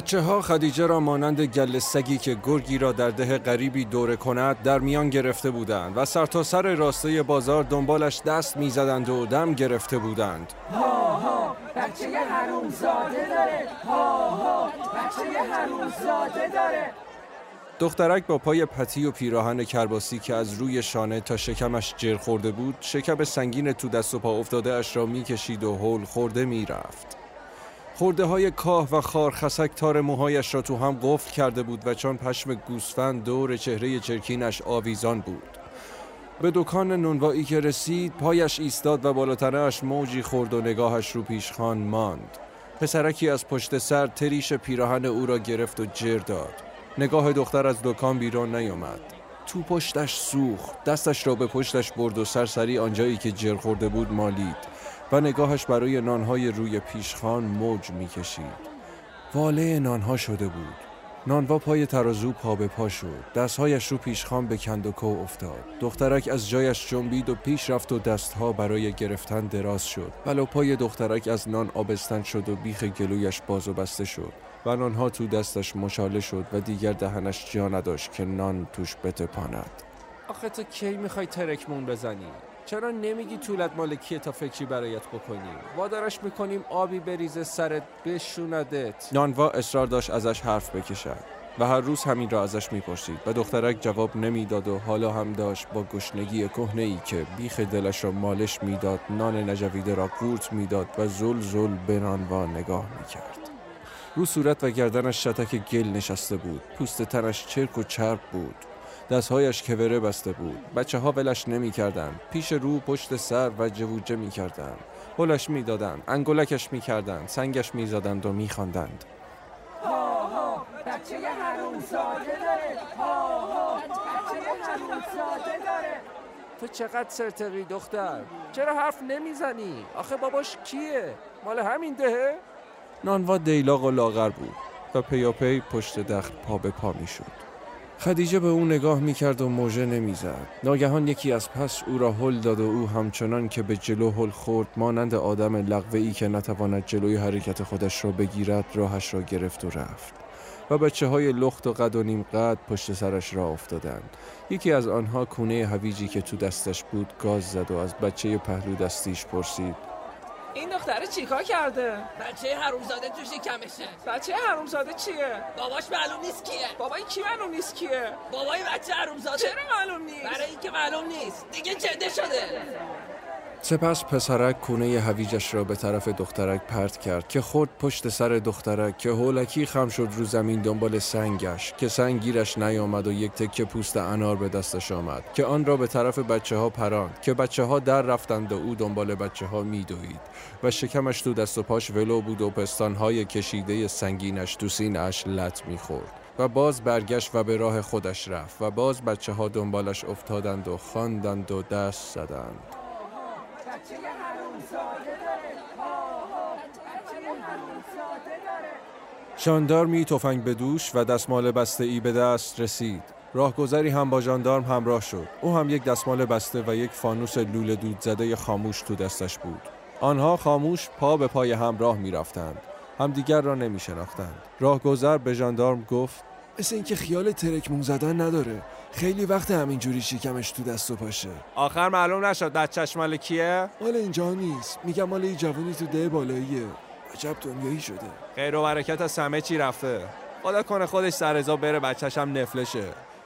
بچه ها خدیجه را مانند گل سگی که گرگی را در ده غریبی دوره کند در میان گرفته بودند و سرتاسر سر راسته بازار دنبالش دست می‌زدند و دم گرفته بودند. ها ها بچه زاده داره. ها ها بچه زاده داره. دخترک با پای پتی و پیراهن کرباسی که از روی شانه تا شکمش جر خورده بود شکم سنگین تو دست و پا افتاده اش را می‌کشید و هول خورده می‌رفت. خورده های کاه و خار خسک تار موهایش را تو هم قفل کرده بود و چون پشم گوسفند دور چهره چرکینش آویزان بود. به دکان نونوایی که رسید پایش ایستاد و بالاتنش موجی خورد و نگاهش رو پیشخان ماند. پسرکی از پشت سر تریش پیراهن او را گرفت و جر داد. نگاه دختر از دکان بیرون نیامد. تو پشتش سوخت دستش را به پشتش برد و سرسری آنجایی که جر خورده بود مالید. و نگاهش برای نانهای روی پیشخان موج می‌کشید. واله نانها شده بود. نانوا پای ترازو پا به پا شد. دستهایش رو پیشخان به کند و کو افتاد. دخترک از جایش جنبید و پیش رفت و دستها برای گرفتن دراز شد. ولو پای دخترک از نان آبستن شد و بیخ گلویش باز و بسته شد. و نانها تو دستش مشاله شد و دیگر دهنش جا نداشت که نان توش بتپاند. آخه تو کی می‌خوای ترکمون بزنی؟ چرا نمیگی طولت مال کیه تا فکری برایت بکنیم؟ وادارش می‌کنیم آبی بریزه سرت بشوندت. نانوا اصرار داشت ازش حرف بکشد و هر روز همین را ازش می‌پرسید و دخترک جواب نمی‌داد و حالا هم داشت با گشنگی کهنه ای که بیخ دلش را مالش می‌داد نان نجویده را قورت می‌داد و زل زل به نانوا نگاه می‌کرد. رو صورت و گردنش شتک گل نشسته بود. پوست تنش چرک و چرب بود. دستهایش کوره بسته بود بچه ها ولش نمی کردن. پیش رو پشت سر و جووجه می کردن. هلش می دادن. انگولکش می کردن. سنگش می زدند و می خواندند. ها ها بچه داره ها ها بچه داره تو چقدر سرتقی دختر چرا حرف نمی‌زنی آخه باباش کیه مال همین دهه نانوا دیلاق و لاغر بود و پیاپی پشت دخل پا به پا می‌شد خدیجه به او نگاه می‌کرد و موژه نمی‌زد. ناگهان یکی از پس او را هل داد و او همچنان که به جلو هل خورد مانند آدم لغوه ای که نتواند جلوی حرکت خودش را بگیرد راهش را گرفت و رفت. و بچه های لخت و قد و نیم قد پشت سرش را افتادند. یکی از آنها کونه هویجی که تو دستش بود گاز زد و از بچه پهلو دستیش پرسید این دختره چیکار کرده؟ بچه حرومزاده تو شکمشه. بچه حرومزاده چیه؟ باباش معلوم نیست کیه. بابای کی معلوم نیست کیه؟ بابای بچه حرومزاده. چرا معلوم نیست؟ برای اینکه معلوم نیست. دیگه چنده شده. سپس پسرک کونه هویجش را به طرف دخترک پرت کرد که خورد پشت سر دخترک که هولکی خم شد رو زمین دنبال سنگش که سنگ گیرش نیامد و یک تکه پوست انار به دستش آمد که آن را به طرف بچه ها پراند که بچه ها در رفتند و او دنبال بچه ها میدوید و شکمش تو دست و پاش ولو بود و پستانهای کشیده سنگینش تو سینش لط می‌خورد و باز برگشت و به راه خودش رفت و باز بچه ها دنبالش افتادند و خواندند و دست زدند. ژاندارمی تفنگ به دوش و دستمال بسته ای به دست رسید. راهگذری هم با ژاندارم همراه شد. او هم یک دستمال بسته و یک فانوس لوله دود زده خاموش تو دستش بود. آنها خاموش پا به پای هم راه می رفتند همدیگر را نمی شناختند راهگذر به ژاندارم گفت مثل اینکه خیال ترکمون زدن نداره. خیلی وقت همینجوری شکمش تو دست و پاشه. آخر معلوم نشد دست مال کیه؟ مال اینجا نیست. میگم مال این جوونی تو ده بالاییه. عجب دنیایی شده. خیر و برکت از همه چی رفته. خدا کنه خودش سر بره بچهش هم نفلشه.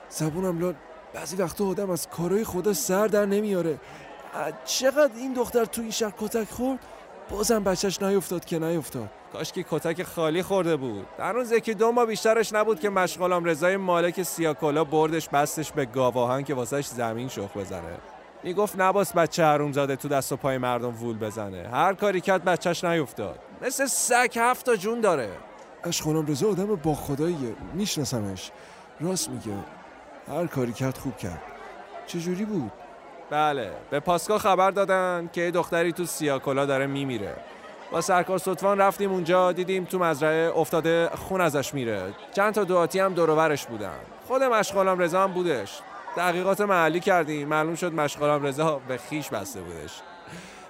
زبونم لال بعضی وقتا آدم از کارهای خدا سر در نمیاره. چقدر این دختر تو این شهر کتک خورد؟ بازم بچهش نیفتاد که نیفتاد. کاش که کتک خالی خورده بود. در اون زکی دو ماه بیشترش نبود که مشغالم رضای مالک سیاکولا بردش بستش به گاواهن که واسهش زمین شخ بزنه. می‌گفت نباس بچه زاده تو دست و پای مردم وول بزنه. هر کاری کرد بچهش نیفتاد. مثل سگ هفت تا جون داره. اشخانم رضا آدم با خداییه. میشناسمش. راست میگه. هر کاری کرد خوب کرد. چجوری بود؟ بله به پاسکا خبر دادن که دختری تو سیاکولا داره میمیره. با سرکار صدفان رفتیم اونجا دیدیم تو مزرعه افتاده خون ازش میره. چند تا دعاتی هم دورورش بودن. خود مشغالم رضا هم بودش. تحقیقات محلی کردیم معلوم شد مشغالم رضا به خیش بسته بودش.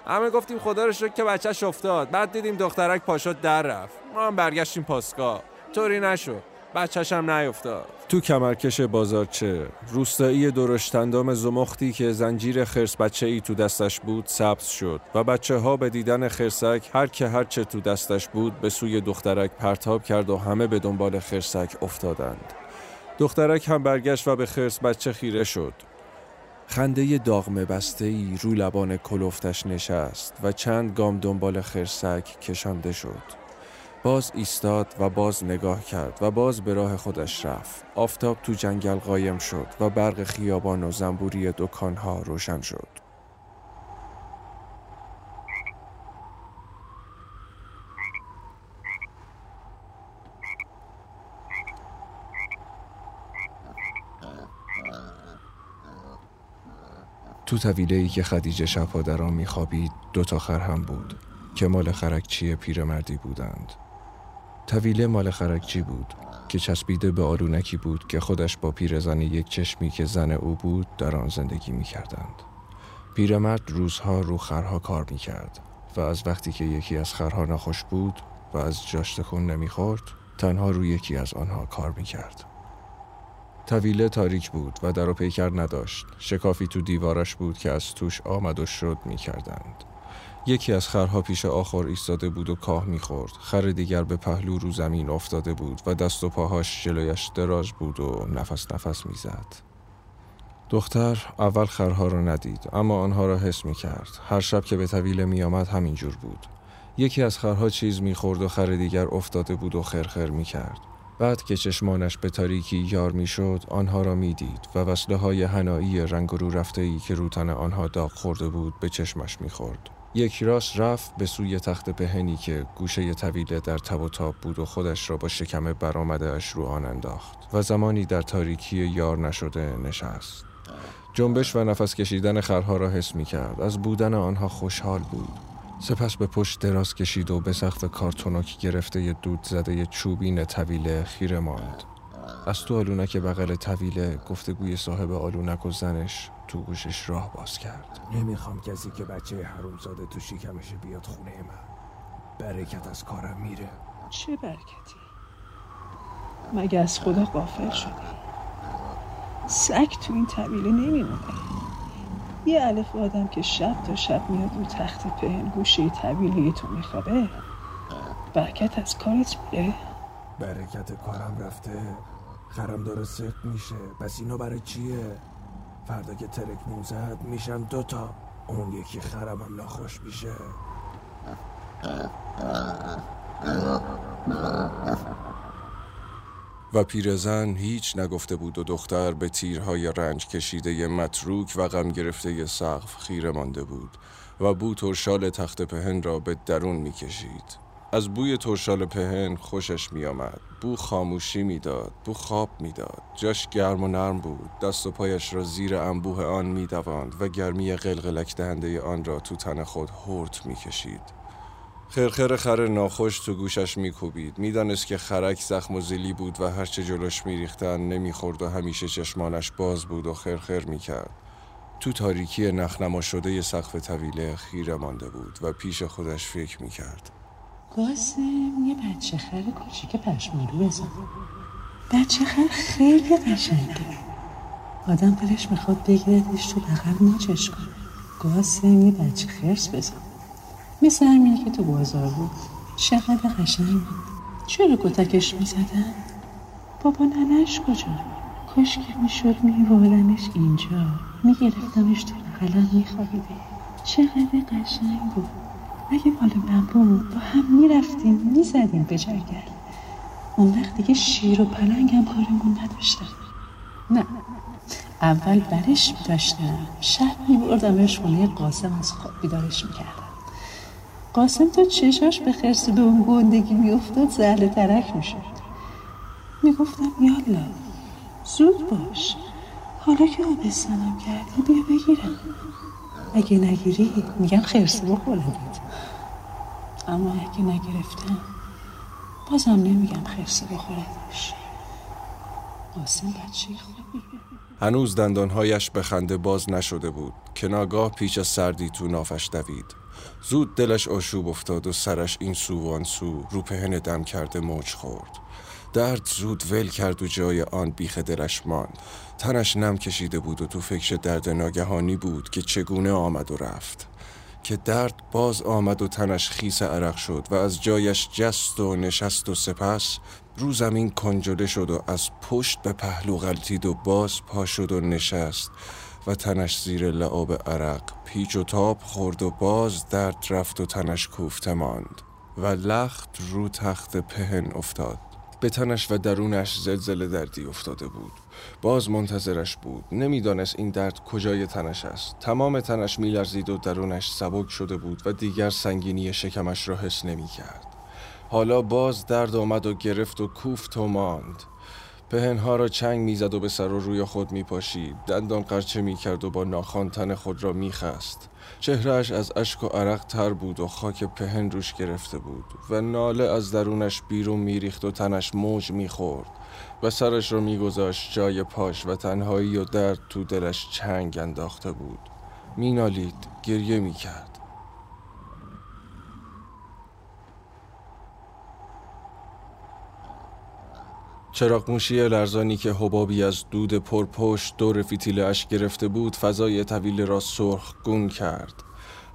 همه گفتیم خدا رو شکر که بچهش افتاد. بعد دیدیم دخترک پاشد در رفت. ما هم برگشتیم پاسکا طوری نشد. بچهش هم نیفتاد. تو کمرکش بازارچه روستایی درشتندام زمختی که زنجیر خرس بچه ای تو دستش بود سبز شد و بچه ها به دیدن خرسک هر که هر چه تو دستش بود به سوی دخترک پرتاب کرد و همه به دنبال خرسک افتادند. دخترک هم برگشت و به خرس بچه خیره شد. خنده داغمه بسته ای رو لبان کلوفتش نشست و چند گام دنبال خرسک کشانده شد. باز ایستاد و باز نگاه کرد و باز به راه خودش رفت. آفتاب تو جنگل قایم شد و برق خیابان و زنبوری دکانها روشن شد. تو طویله ای که خدیجه شبها در آن میخوابید دو تا خر هم بود که مال خرکچی پیرمردی بودند. طویله مال خرکچی بود که چسبیده به آلونکی بود که خودش با پیرزن یک چشمی که زن او بود در آن زندگی می کردند. پیرمرد روزها رو خرها کار می کرد و از وقتی که یکی از خرها نخوش بود و از جاش تکون نمی‌خورد تنها روی یکی از آنها کار می کرد. طویله تاریک بود و در و پیکر نداشت شکافی تو دیوارش بود که از توش آمد و شد می کردند. یکی از خرها پیش آخر ایستاده بود و کاه می‌خورد. خر دیگر به پهلو رو زمین افتاده بود و دست و پاهاش جلویش دراز بود و نفس نفس می‌زد. دختر اول خرها را ندید اما آنها را حس می کرد هر شب که به طویله همین جور بود. یکی از خرها چیز می‌خورد و خر دیگر افتاده بود و خرخر می کرد بعد که چشمانش به تاریکی یار می‌شد آنها را می‌دید و وصله های هنایی رنگ رو رفته ای که روتن آنها داغ خورده بود به چشمش می‌خورد. یک راست رفت به سوی تخت پهنی که گوشه طویله در تب و تاب بود و خودش را با شکم برآمده اش رو آن انداخت و زمانی در تاریکی یار نشده نشست. جنبش و نفس کشیدن خرها را حس می کرد از بودن آنها خوشحال بود. سپس به پشت دراز کشید و به سقف کارتونک گرفته دود زده چوبین طویله خیره ماند. از تو آلونک بغل طویله گفتگوی صاحب آلونک و زنش تو گوشش راه باز کرد. نمی‌خوام کسی که بچه حرومزاده تو شکمش بیاد خونه من. برکت از کارم میره. چه برکتی؟ مگه از خدا قافل شدی؟ سگ تو این طویله نمیمونه. یه الف آدم که شب تا شب میاد رو تخت پهن گوشه طویله تو میخوابه برکت از کارت میره. برکت کارم رفته. خرم داره سخت میشه. پس اینا برای چیه؟ فردا که ترک زد میشن دوتا اون یکی خرم هم ناخوش میشه. و پیرزن هیچ نگفته بود و دختر به تیرهای رنج کشیده متروک و غم گرفته سقف خیره مانده بود و بو ترشال تخت پهن را به درون می‌کشید. از بوی ترشال پهن خوشش می آمد. بو خاموشی می‌داد بو خواب می‌داد. جاش گرم و نرم بود. دست و پایش را زیر انبوه آن میدواند و گرمی قلقلک دهنده آن را تو تن خود هرت می‌کشید. خرخر خر ناخوش تو گوشش میکوبید. می‌دانست که خرک زخم و زیلی بود و هرچه جلوش میریختن نمی‌خورد و همیشه چشمانش باز بود و خرخر می‌کرد. تو تاریکی نخنما شده سقف طویله خیره مانده بود و پیش خودش فکر می‌کرد. قاسم یه بچه خر کوچیک پشمالو بزن. بچه خر خیلی قشنگه. آدم دلش می‌خواد بگیردش تو بغل ماچش کنه. قاسم یه بچه خرس بزن. مثل همینی که تو بازار بود. چقدر قشنگ بود. چرا کتکش می‌زدن؟ بابا ننش کجا؟ کاش که می‌شد میبردمش اینجا. میگرفتمش تو بغلم میخوابیده چقدر قشنگ بود. اگه مال من بود با هم می‌رفتیم می‌زدیم به جنگل. اون وقت دیگه شیر و پلنگم کارمون نداشتن. نه اول برش میداشتم شب میبردمش خونه قاسم از خواب بیدارش می‌کردم. قاسم تا چشاش به خرسی به اون گندگی میافتاد زهل ترک می‌شد. می‌گفتم یالا زود باش. حالا که آبستنم کردی بیا بگیرم. اگه نگیری میگن خرسی بخورد اما اگه نگرفتم بازم نمیگم خرسی بخوردش قاسم بچه خوبی. هنوز دندانهایش به خنده باز نشده بود. که ناگاه پیچ سردی تو نافش دوید. زود دلش آشوب افتاد و سرش این سو و آن سو رو پهن دم کرده موج خورد. درد زود ول کرد و جای آن بیخ دلش ماند. تنش نم کشیده بود و تو فکر درد ناگهانی بود که چگونه آمد و رفت. که درد باز آمد و تنش خیس عرق شد و از جایش جست و نشست و سپس رو زمین کنجده شد و از پشت به پهلو غلطید و باز پا شد و نشست و تنش زیر لعاب عرق پیچ و تاب خورد و باز درد رفت و تنش کوفته ماند و لخت رو تخت پهن افتاد. به تنش و درونش زلزله دردی افتاده بود. باز منتظرش بود. نمی‌دانست این درد کجای تنش است. تمام تنش میلرزید و درونش سبک شده بود و دیگر سنگینی شکمش را حس نمی کرد حالا باز درد آمد و گرفت و کوفت و ماند. پهنها را چنگ می‌زد و به سر و روی خود میپاشید دندان قرچه می‌کرد و با ناخان تن خود را میخست. چهرهش از اشک و عرق تر بود و خاک پهن روش گرفته بود و ناله از درونش بیرون میریخت و تنش موج می‌خورد و سرش را میگذاشت جای پاش و تنهایی و درد تو دلش چنگ انداخته بود. مینالید گریه می‌کرد. چراغ موشی لرزانی که حبابی از دود پرپشت دور فیتیل اش گرفته بود فضای طویل را سرخ گون کرد.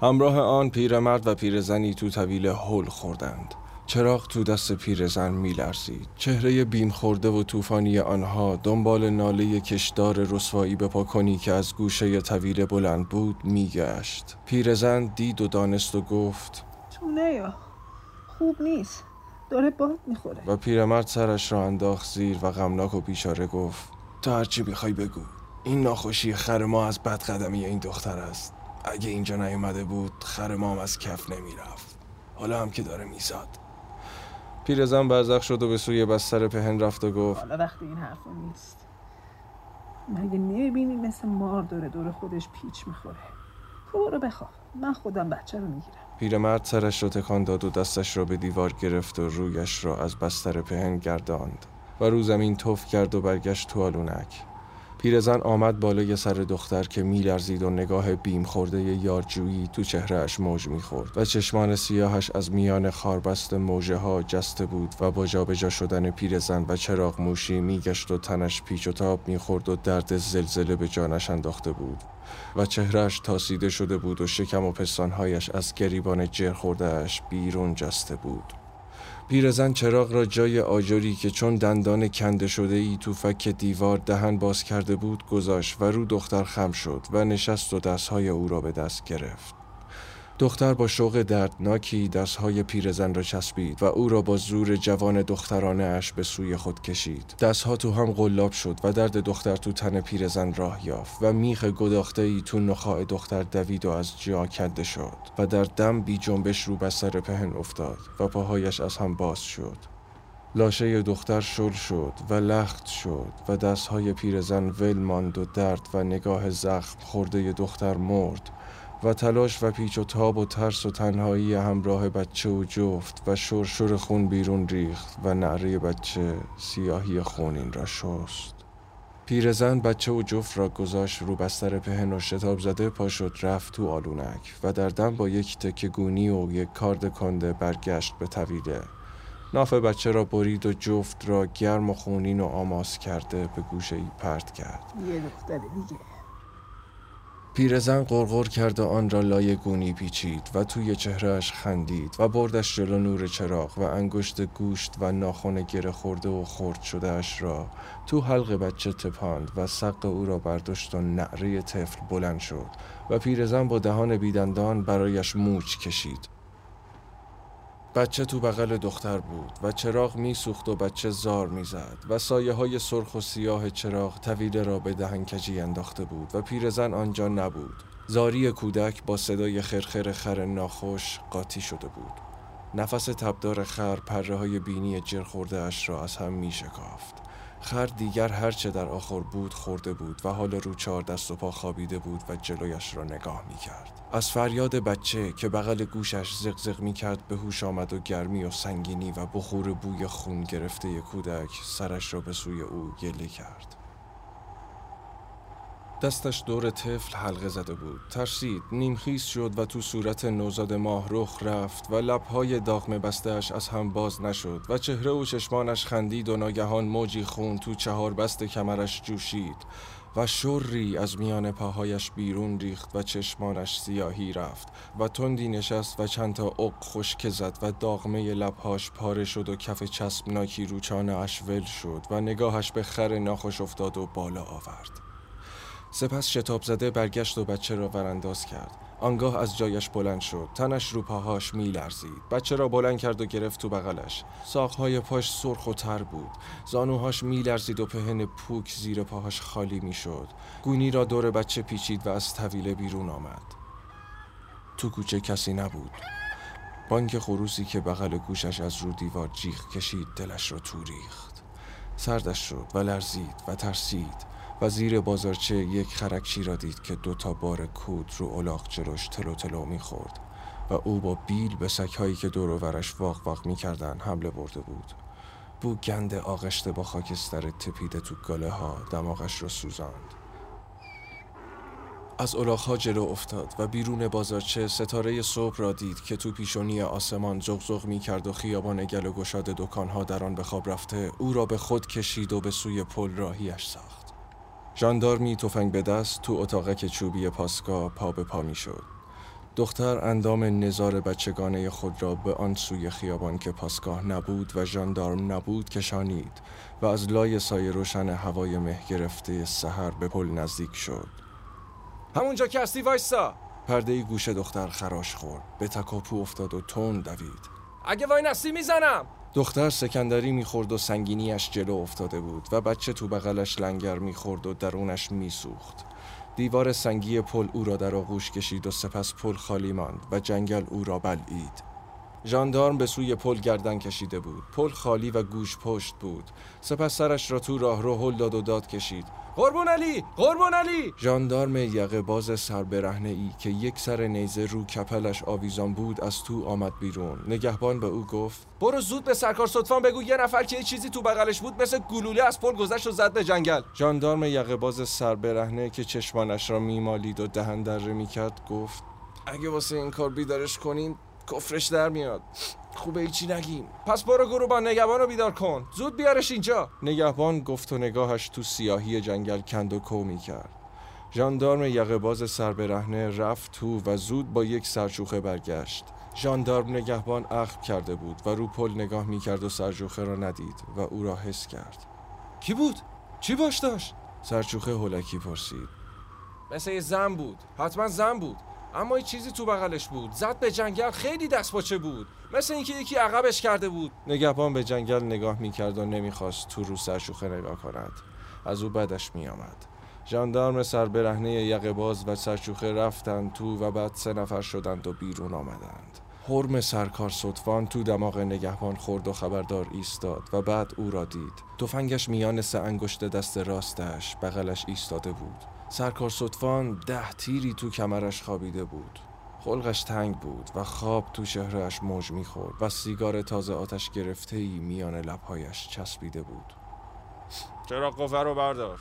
همراه آن پیرمرد و پیرزنی تو طویل هول خوردند. چراغ تو دست پیرزن میلرزید. چهره بیم خورده و طوفانی آنها دنبال ناله کشدار رسوایی به پاکنی که از گوشه طویل بلند بود میگشت. پیرزن دید و دانست و گفت تونه یا؟ خوب نیست. داره باد می‌خوره. و پیرمرد سرش را انداخت زیر و غمناک و بیچاره گفت تا هرچی می‌خوای بگو. این ناخوشی خر ما از بدقدمی این دختر است. اگه اینجا نیومده بود خر ما هم از کف نمی‌رفت. حالا هم که داره میزاد. پیرزن برزخ شد و به سوی بستر پهن رفت و گفت حالا وقتی این حرفا نیست. مگه نمی‌بینی مثل مار داره دور خودش پیچ می‌خوره؟ برو بخواب. من خودم بچه رو می‌گیرم. پیرمرد سرش را تکان داد و دستش را به دیوار گرفت و رویش را از بستر پهن گرداند و رو زمین توف کرد و برگشت تو آلونک. پیرزن آمد بالای سر دختر که میلرزید و نگاه بیم خورده یارجویی تو چهرهش موج می‌خورد و چشمان سیاهش از میان خاربست موجه ها جسته بود و با جابجا شدن پیرزن و چراغ موشی میگشت و تنش پیچ و تاب می‌خورد و درد زلزله به جانش انداخته بود و چهرهش تاسیده شده بود و شکم و پستانهایش از گریبان جر خوردهش بیرون جسته بود. پیرزن چراغ را جای آجری که چون دندان کنده شده ای تو فک دیوار دهن باز کرده بود گذاشت و رو دختر خم شد و نشست و دستهای او را به دست گرفت. دختر با شوق دردناکی دستهای پیرزن را چسبید و او را با زور جوان دخترانه اش به سوی خود کشید. دستها تو هم قلاب شد و درد دختر تو تن پیرزن راه یافت و میخ گداخته ای تو نخاع دختر دوید و از جا کنده شد و در دم بی جنبش رو بستر پهن افتاد و پاهایش از هم باز شد. لاشه دختر شل شد و لخت شد و دستهای پیرزن ول ماند و درد و نگاه زخم خورده دختر مرد و تلاش و پیچ و تاب و ترس و تنهایی همراه بچه و جفت و شرشر خون بیرون ریخت و نعره بچه سیاهی خونین را شست. پیرزن بچه و جفت را گذاشت رو بستر پهن و شتاب زده پا شد رفت تو آلونک و در دم با یک تکه گونی و یک کارد کنده برگشت به طویله. ناف بچه را برید و جفت را گرم و خونین و آماس کرده به گوشه ای پرت کرد. یه دختر دیگه. پیرزن غرغر کرد و آن را لای گونی پیچید و توی چهرهش خندید و بردش جلو نور چراغ و انگشت گوشت و ناخن گره خورده و خرد شده اش را تو حلق بچه تپاند و سق او را برداشت و نعره طفل بلند شد و پیرزن با دهان بیدندان برایش موچ کشید. بچه تو بغل دختر بود و چراغ میسوخت و بچه زار می‌زد و سایه های سرخ و سیاه چراغ طویله را به دهنکجی انداخته بود و پیرزن آنجا نبود. زاری کودک با صدای خرخر خر ناخوش قاطی شده بود. نفس تبدار خر پره های بینی جر اش را از هم می شکافت خر دیگر هرچه در آخر بود خورده بود و حال رو چهار دست و پا خوابیده بود و جلویش را نگاه می کرد. از فریاد بچه که بغل گوشش زغزغ می کرد به هوش آمد و گرمی و سنگینی و بخور بوی خون گرفته کودک سرش را به سوی او گله کرد. دستش دور طفل حلقه زده بود. ترسید. نیمخیز شد و تو صورت نوزاد ماه رخ رفت و لبهای داغم بستش از هم باز نشد و چهره و چشمانش خندید و ناگهان موجی خون تو چهار بست کمرش جوشید و شری از میان پاهایش بیرون ریخت و چشمانش سیاهی رفت و تندی نشست و چند تا اق خشک زد و داغمه لبهاش پاره شد و کف چسبناکی رو چانه اش ول شد و نگاهش به خر ناخوش افتاد و بالا آورد. سپس شتاب زده برگشت و بچه را ورانداز کرد. آنگاه از جایش بلند شد. تنش رو پاهاش می لرزید بچه را بلند کرد و گرفت تو بغلش. ساقهای پاش سرخ و تر بود. زانوهاش می لرزید و پهن پوک زیر پاهاش خالی می شد گونی را دور بچه پیچید و از طویله بیرون آمد. تو کوچه کسی نبود. بانک خروسی که بغل گوشش از رو دیوار جیغ کشید دلش را تو ریخت. سردش شد و لرزید و ترسید. و زیر بازارچه یک خرکچی را دید که دو تا بار کود رو الاغ جلوش تلو تلو می‌خورد و او با بیل به سکهایی که دور ورش واق واق می‌کردن حمله برده بود. بو گند آغشته با خاکستر تپیده تو گله ها دماغش را سوزاند. از الاغها جلو افتاد و بیرون بازارچه ستاره صبح را دید که تو پیشونی آسمان زغزغ می کرد و خیابان گل و گشاد دکانها در آن به خواب رفته او را به خود کشید و به سوی پل راهیش ساخت. ژاندارمی تفنگ به دست تو اتاقک چوبی پاسکا پا به پا می شد. دختر اندام نظار بچگانه خود را به آن سوی خیابان که پاسگاه نبود و ژاندارم نبود کشانید و از لای سایه روشن هوای مه گرفته سحر به پل نزدیک شد. همونجا که هستی وایسا پرده گوش دختر خراش خورد. به تکاپو افتاد و تون دوید. اگه وای نستی می‌زنم. دختر سکندری می‌خورد و سنگینیش جلو افتاده بود و بچه تو بغلش لنگر می‌خورد و درونش میسوخت. دیوار سنگی پل او را در آغوش کشید و سپس پل خالی ماند و جنگل او را بلعید. ژاندارم به سوی پل گردن کشیده بود. پل خالی و گوش پشت بود. سپس سرش را تو راه رو هل داد و داد کشید. قربون علی! قربون علی! ژاندارم یقه باز سر برهنه ای که یک سر نیزه رو کپلش آویزان بود از تو آمد بیرون. نگهبان به او گفت برو زود به سرکار صدفان بگو یه نفر که یه چیزی تو بغلش بود مثل گلوله از پل گذشت و زد به جنگل. ژاندارم یقه باز سر برهنه که چشمانش را میمالید و دهن دره می‌کرد گفت اگه واسه این کار بیدارش کنیم کفرش در میاد. خوبه ایچی نگیم. پس برو گروبان نگهبان رو بیدار کن. زود بیارش اینجا. نگهبان گفت و نگاهش تو سیاهی جنگل کند و کو می کرد ژاندارم یقه باز سر برهنه رفت تو و زود با یک سرچوخه برگشت. ژاندارم نگهبان اخم کرده بود و رو پل نگاه می کرد و سرچوخه را ندید و او را حس کرد. کی بود؟ چی باش داشت؟ سرچوخه هولکی پرسید. مثل یه زن بود. حتما زن بود. اما یه چیزی تو بغلش بود. زد به جنگل خیلی دست باچه بود. مثل اینکه یکی عقبش کرده بود. نگهبان به جنگل نگاه می‌کرد و نمی‌خواست تو رو سرشوخه نگاه کند. از او بدش میآمد. ژاندارم سر برهنه یقه باز و سرشوخه رفتند تو و بعد سه نفر شدند و بیرون آمدند. حرم سرکار صدفان تو دماغ نگهبان خورد و خبردار ایستاد و بعد او را دید. تفنگش میان سه انگشت دست راستش بغلش ایستاده بود. سرکار صدفان ده تیری تو کمرش خوابیده بود. خلقش تنگ بود و خواب تو شهرش موج می‌خورد و سیگار تازه آتش گرفته ای میان لبهایش چسبیده بود. چرا قوه رو بردار؟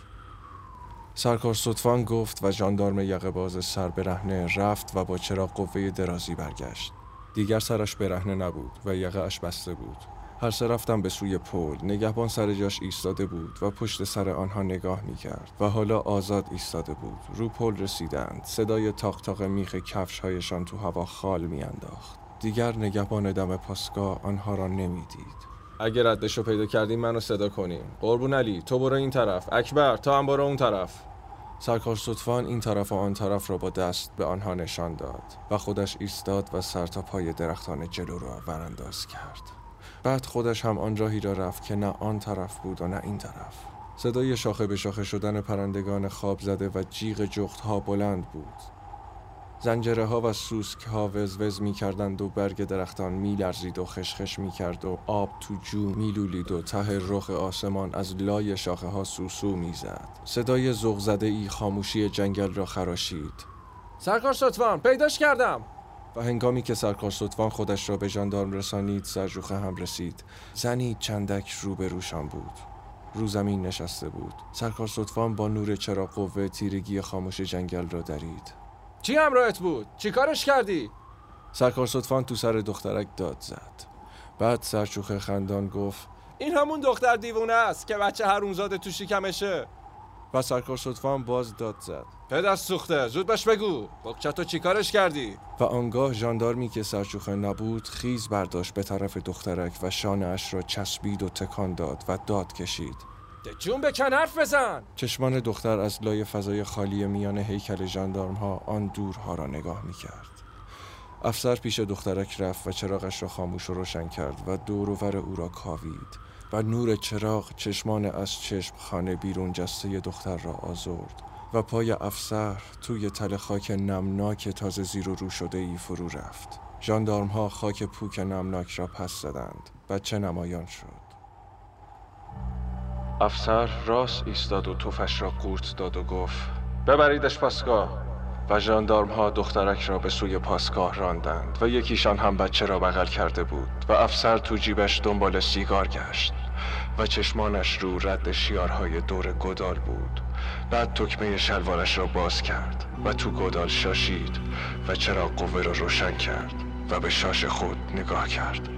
سرکار صدفان گفت و جاندارم یقه باز سر برهنه رفت و با چرا قوه درازی برگشت. دیگر سرش برهنه نبود و یقه اش بسته بود. هر سه رفتم به سوی پل. نگهبان سر جاش ایستاده بود و پشت سر آنها نگاه می کرد و حالا آزاد ایستاده بود. رو پل رسیدند. صدای تاق تاق میخ کفش هایشان تو هوا خال می انداخت دیگر نگهبان دم پاسگاه آنها را نمی‌دید. اگه ردشو پیدا کردیم منو صدا کنیم. قربون علی تو برو این طرف. اکبر تا هم برو اون طرف. سرکار صدفان این طرف و آن طرف را با دست به آنها نشان داد و خودش ایستاد و سر تا پای درختان جلو را ورانداز کرد. بعد خودش هم آن راهی را رفت که نه آن طرف بود و نه این طرف صدای شاخه به شاخه شدن پرندگان خواب زده و جیغ جخت ها بلند بود زنجره ها و سوسک ها وز می کردند و برگ درختان می لرزید و خشخش می کرد و آب تو جو می لولید و ته رخ آسمان از لای شاخه ها سوسو می زد. صدای زغ زده ای خاموشی جنگل را خراشید. سرکار ستوان پیداش کردم! و هنگامی که سرکار ستوان خودش را به جاندارم رسانید سرجوخه هم رسید. زنی چندک روبروشان بود. رو زمین نشسته بود. سرکار ستوان با نور چراغ قوه تیرگی خاموش جنگل را درید. چی همراهت بود؟ چی کارش کردی؟ سرکار صدفان تو سر دخترک داد زد. بعد سرچوخه خندان گفت این همون دختر دیوونه است که بچه حرومزاده تو شکمشه. و سرکار صدفان باز داد زد. پدر سوخته زود باش بگو. بکچه تو چی کارش کردی؟ و آنگاه جاندارمی که سرچوخه نبود خیز برداشت به طرف دخترک و شانه اش را چسبید و تکان داد و داد کشید. جون به حرف بزن! چشمان دختر از لای فضای خالی میان هیکل جاندارم ها آن دورها را نگاه می کرد افسر پیش دخترک رفت و چراغش را خاموش و روشن کرد و دور او را کاوید. و نور چراغ چشمان از چشم خانه بیرون جسته دختر را آزرد و پای افسر توی تل خاک نمناک تازه زیر و رو شده ای فرو رفت. جاندارم ها خاک پوک نمناک را پس زدند. بچه نمایان شد. افسر راست ایستاد و توفش را قورت داد و گفت ببریدش پاسگاه. و جاندارم ها دخترک را به سوی پاسگاه راندند و یکیشان هم بچه را بغل کرده بود و افسر تو جیبش دنبال سیگار گشت. و چشمانش رو رد شیارهای دور گدال بود بعد تکمه شلوارش را باز کرد و تو گدال شاشید و چرا قوه را روشن کرد و به شاش خود نگاه کرد.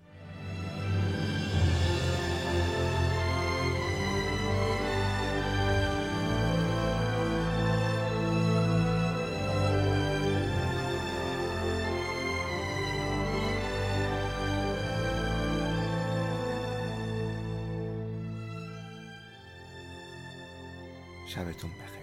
شبتون بخیر.